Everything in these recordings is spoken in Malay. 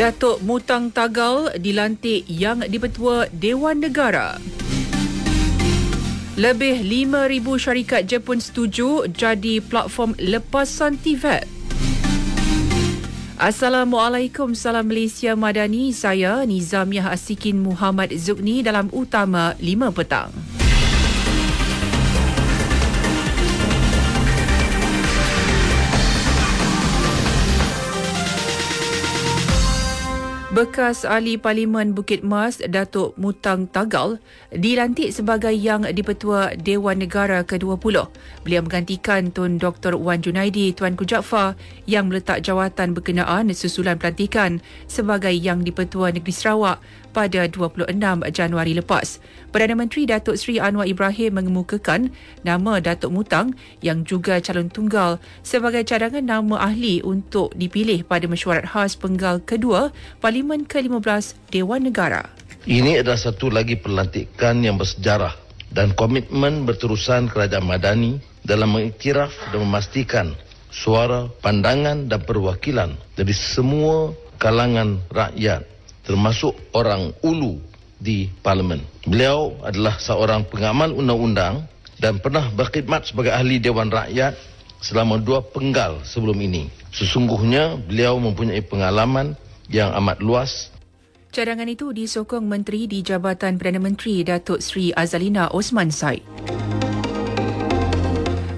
Datuk Mutang Tagal dilantik yang dipertua Dewan Negara. Lebih 5,000 syarikat Jepun setuju jadi platform lepasan TVET. Assalamualaikum, salam Malaysia Madani. Saya Nizamiah Asikin Muhammad Zukni dalam Utama 5 Petang. Bekas Ahli Parlimen Bukit Mas Datuk Mutang Tagal dilantik sebagai Yang Dipertua Dewan Negara ke-20. Beliau menggantikan Tun Dr. Wan Junaidi Tuan Jaafar yang meletak jawatan berkenaan susulan pelantikan sebagai Yang Dipertua Negeri Sarawak pada 26 Januari lepas. Perdana Menteri Datuk Seri Anwar Ibrahim mengemukakan nama Datuk Mutang yang juga calon tunggal sebagai cadangan nama ahli untuk dipilih pada mesyuarat khas penggal kedua Parlimen ke-15 Dewan Negara. Ini adalah satu lagi pelantikan yang bersejarah dan komitmen berterusan kerajaan Madani dalam mengiktiraf dan memastikan suara, pandangan dan perwakilan dari semua kalangan rakyat termasuk orang ulu di parlimen. Beliau adalah seorang pengamal undang-undang dan pernah berkhidmat sebagai ahli Dewan Rakyat selama dua penggal sebelum ini. Sesungguhnya beliau mempunyai pengalaman yang amat luas. Cadangan itu disokong Menteri di Jabatan Perdana Menteri Datuk Seri Azalina Osman Said.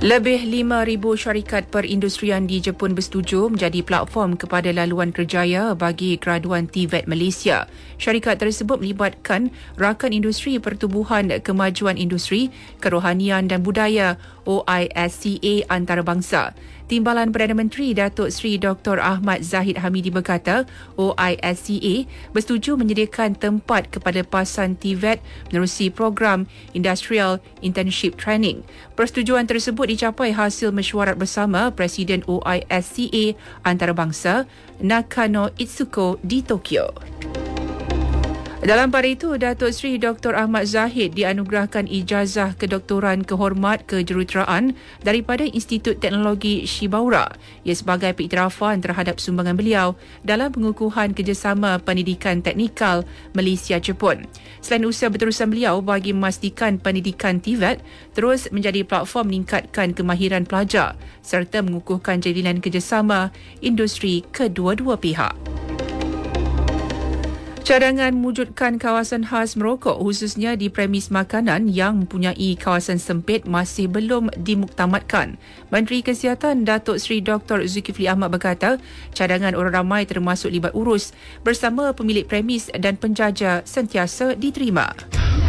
Lebih 5,000 syarikat perindustrian di Jepun bersetuju menjadi platform kepada laluan kerjaya bagi graduan TVET Malaysia. Syarikat tersebut melibatkan Rakan Industri Pertubuhan Kemajuan Industri, Kerohanian dan Budaya OISCA antarabangsa. Timbalan Perdana Menteri Datuk Seri Dr. Ahmad Zahid Hamidi berkata OISCA bersetuju menyediakan tempat kepada pasan TVET menerusi program Industrial Internship Training. Persetujuan tersebut dicapai hasil mesyuarat bersama Presiden OISCA antarabangsa Nakano Itsuko di Tokyo. Dalam pada itu, Datuk Seri Dr. Ahmad Zahid dianugerahkan ijazah kedoktoran kehormat kejuruteraan daripada Institut Teknologi Shibaura ia sebagai pengiktirafan terhadap sumbangan beliau dalam pengukuhan kerjasama pendidikan teknikal Malaysia-Jepun. Selain usaha berterusan beliau bagi memastikan pendidikan TVET terus menjadi platform meningkatkan kemahiran pelajar serta mengukuhkan jalinan kerjasama industri kedua-dua pihak. Cadangan mewujudkan kawasan khas merokok khususnya di premis makanan yang mempunyai kawasan sempit masih belum dimuktamadkan. Menteri Kesihatan Datuk Seri Dr. Zulkifli Ahmad berkata, cadangan orang ramai termasuk libat urus bersama pemilik premis dan penjaja sentiasa diterima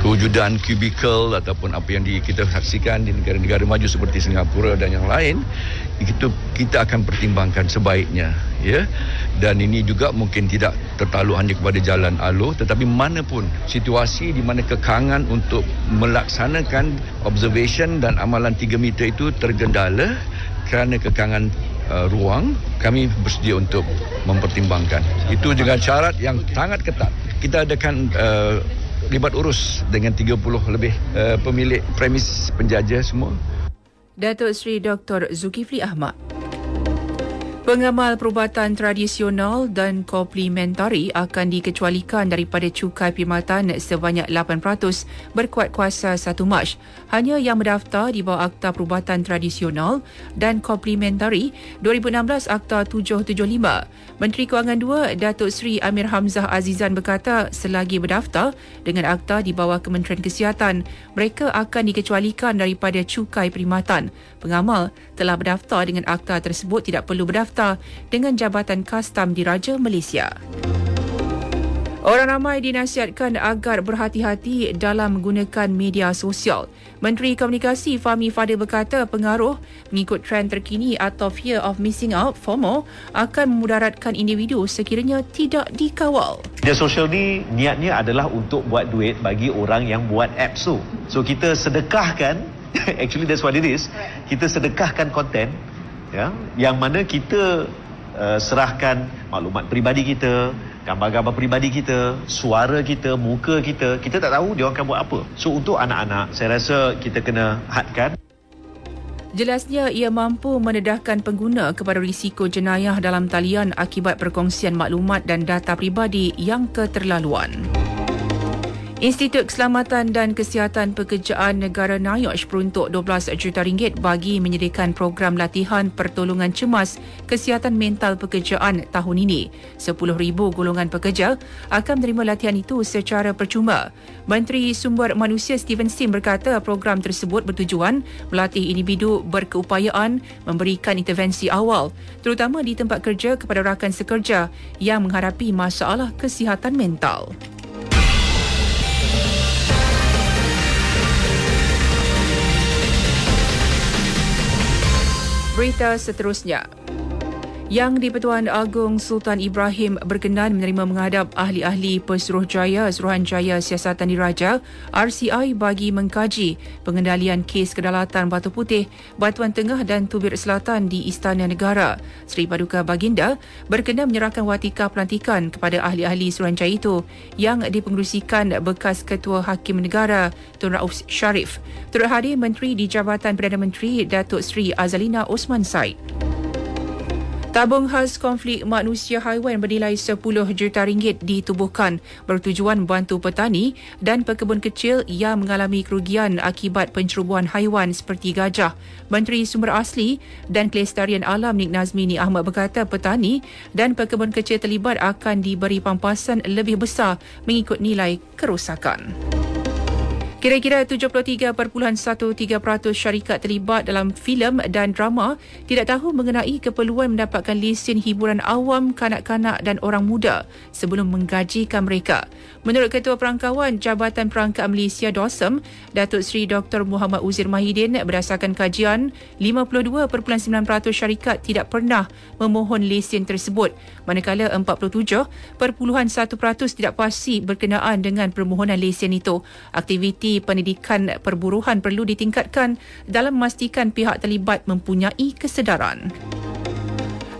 kewujudan kubikel ataupun apa yang kita saksikan di negara-negara maju seperti Singapura dan yang lain itu kita akan pertimbangkan sebaiknya ya. Dan ini juga mungkin tidak tertaluk hanya kepada jalan alo tetapi mana pun situasi di mana kekangan untuk melaksanakan observation dan amalan 3 meter itu tergendala kerana kekangan uh, ruang kami bersedia untuk mempertimbangkan. Itu dengan syarat yang sangat ketat. Kita adakan uh, libat urus dengan 30 lebih uh, pemilik premis penjajah semua. Datuk Seri Dr. Zulkifli Ahmad. Pengamal perubatan tradisional dan komplementari akan dikecualikan daripada cukai perkhidmatan sebanyak 8% berkuat kuasa 1 Mac. Hanya yang mendaftar di bawah Akta Perubatan Tradisional dan Komplementari 2016 Akta 775. Menteri Kewangan 2 Datuk Seri Amir Hamzah Azizan berkata selagi berdaftar dengan akta di bawah Kementerian Kesihatan, mereka akan dikecualikan daripada cukai perkhidmatan. Pengamal telah berdaftar dengan akta tersebut tidak perlu berdaftar daftar dengan Jabatan Kastam Diraja Malaysia. Orang ramai dinasihatkan agar berhati-hati dalam menggunakan media sosial. Menteri Komunikasi Fahmi Fadil berkata pengaruh mengikut trend terkini atau fear of missing out FOMO akan memudaratkan individu sekiranya tidak dikawal. Media sosial ni niatnya adalah untuk buat duit bagi orang yang buat apps tu. So kita sedekahkan, actually that's what it is, kita sedekahkan konten ya yang mana kita uh, serahkan maklumat peribadi kita gambar-gambar peribadi kita suara kita muka kita. Kita tak tahu dia akan buat apa. So untuk anak-anak saya rasa kita kena hadkan. Jelasnya ia mampu mendedahkan pengguna kepada risiko jenayah dalam talian akibat perkongsian maklumat dan data pribadi yang keterlaluan. Institut Keselamatan dan Kesihatan Pekerjaan Negara NIOSH peruntuk 12 juta ringgit bagi menyediakan program latihan pertolongan cemas kesihatan mental pekerjaan tahun ini. 10,000 golongan pekerja akan menerima latihan itu secara percuma. Menteri Sumber Manusia Steven Sim berkata program tersebut bertujuan melatih individu berkeupayaan memberikan intervensi awal terutama di tempat kerja kepada rakan sekerja yang menghadapi masalah kesihatan mental. Berita seterusnya. Yang di-Pertuan Agong Sultan Ibrahim berkenan menerima menghadap ahli-ahli Pesuruhjaya Suruhanjaya Siasatan Diraja RCI bagi mengkaji pengendalian kes kedalatan Batu Putih, Batuan Tengah dan Tubir Selatan di Istana Negara. Seri Paduka Baginda berkenan menyerahkan watika pelantikan kepada ahli-ahli Suruhanjaya itu yang dipengerusikan bekas Ketua Hakim Negara Tun Rauf Sharif. Turut hadir Menteri di Jabatan Perdana Menteri Datuk Seri Azalina Osman Said. Tabung khas konflik manusia haiwan bernilai 10 juta ringgit ditubuhkan bertujuan membantu petani dan pekebun kecil yang mengalami kerugian akibat pencerobohan haiwan seperti gajah. Menteri Sumber Asli dan Kelestarian Alam Nik Nazmini Ahmad berkata petani dan pekebun kecil terlibat akan diberi pampasan lebih besar mengikut nilai kerosakan. Kira-kira 73.13% syarikat terlibat dalam filem dan drama tidak tahu mengenai keperluan mendapatkan lesen hiburan awam kanak-kanak dan orang muda sebelum menggajikan mereka. Menurut Ketua Perangkawan Jabatan Perangkat Malaysia DOSM, Datuk Seri Dr. Muhammad Uzir Mahidin berdasarkan kajian, 52.9% syarikat tidak pernah memohon lesen tersebut, manakala 47.1% tidak pasti berkenaan dengan permohonan lesen itu. Aktiviti pendidikan perburuhan perlu ditingkatkan dalam memastikan pihak terlibat mempunyai kesedaran.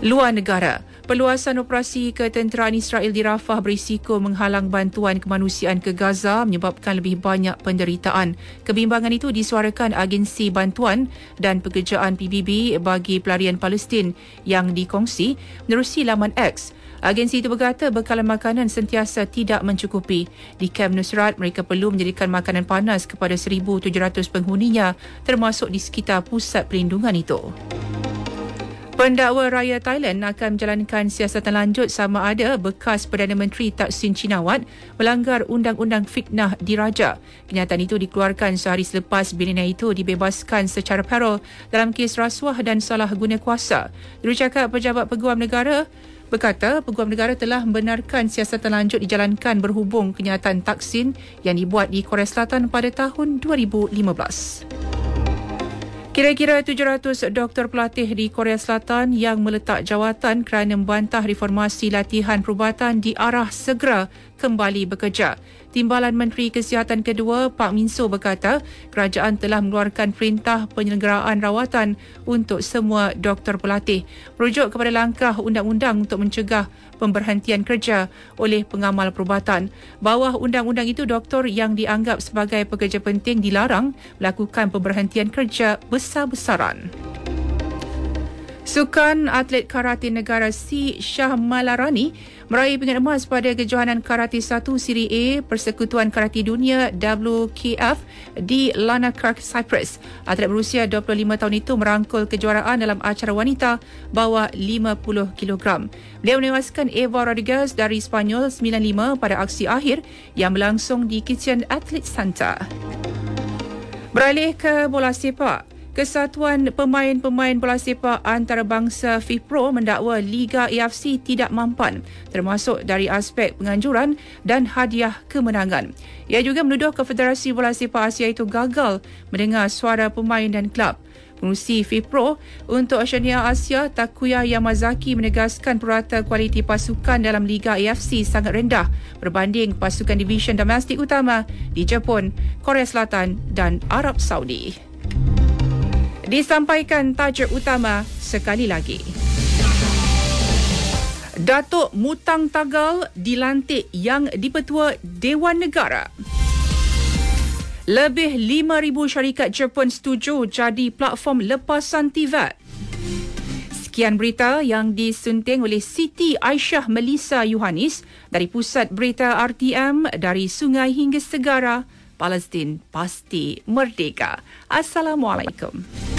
Luar negara, Perluasan operasi ketenteraan Israel di Rafah berisiko menghalang bantuan kemanusiaan ke Gaza menyebabkan lebih banyak penderitaan. Kebimbangan itu disuarakan Agensi Bantuan dan Pekerjaan PBB bagi pelarian Palestin yang dikongsi menerusi laman X. Agensi itu berkata bekalan makanan sentiasa tidak mencukupi. Di Camp Nusrat, mereka perlu menjadikan makanan panas kepada 1,700 penghuninya termasuk di sekitar pusat perlindungan itu. Pendakwa Raya Thailand akan menjalankan siasatan lanjut sama ada bekas Perdana Menteri Taksin Chinawat melanggar Undang-Undang Fitnah Diraja. Kenyataan itu dikeluarkan sehari selepas bininya itu dibebaskan secara parol dalam kes rasuah dan salah guna kuasa. Jurucakap Pejabat Peguam Negara berkata Peguam Negara telah membenarkan siasatan lanjut dijalankan berhubung kenyataan Taksin yang dibuat di Korea Selatan pada tahun 2015. Kira-kira 700 doktor pelatih di Korea Selatan yang meletak jawatan kerana membantah reformasi latihan perubatan di arah segera kembali bekerja. Timbalan Menteri Kesihatan kedua, Pak Minso berkata, kerajaan telah mengeluarkan perintah penyelenggaraan rawatan untuk semua doktor pelatih. Merujuk kepada langkah undang-undang untuk mencegah pemberhentian kerja oleh pengamal perubatan. Bawah undang-undang itu, doktor yang dianggap sebagai pekerja penting dilarang melakukan pemberhentian kerja besar-besaran. Sukan atlet karate negara C Shah Malarani meraih pingat emas pada kejohanan karate 1 Siri A Persekutuan Karate Dunia WKF di Lanark, Cyprus. Atlet berusia 25 tahun itu merangkul kejuaraan dalam acara wanita bawah 50 kg. Beliau menewaskan Eva Rodriguez dari Spanyol 95 pada aksi akhir yang berlangsung di Kitchen Athlete Center. Beralih ke bola sepak. Kesatuan Pemain-Pemain Bola Sepak Antarabangsa FIPRO mendakwa Liga AFC tidak mampan termasuk dari aspek penganjuran dan hadiah kemenangan. Ia juga menuduh Konfederasi Bola Sepak Asia itu gagal mendengar suara pemain dan klub. Pengurusi FIPRO untuk Oceania Asia Takuya Yamazaki menegaskan purata kualiti pasukan dalam Liga AFC sangat rendah berbanding pasukan division domestik utama di Jepun, Korea Selatan dan Arab Saudi disampaikan tajuk utama sekali lagi. Datuk Mutang Tagal dilantik yang dipertua Dewan Negara. Lebih 5,000 syarikat Jepun setuju jadi platform lepasan TVET. Sekian berita yang disunting oleh Siti Aisyah Melissa Yohanis dari Pusat Berita RTM dari Sungai hingga Segara, Palestin pasti merdeka. Assalamualaikum.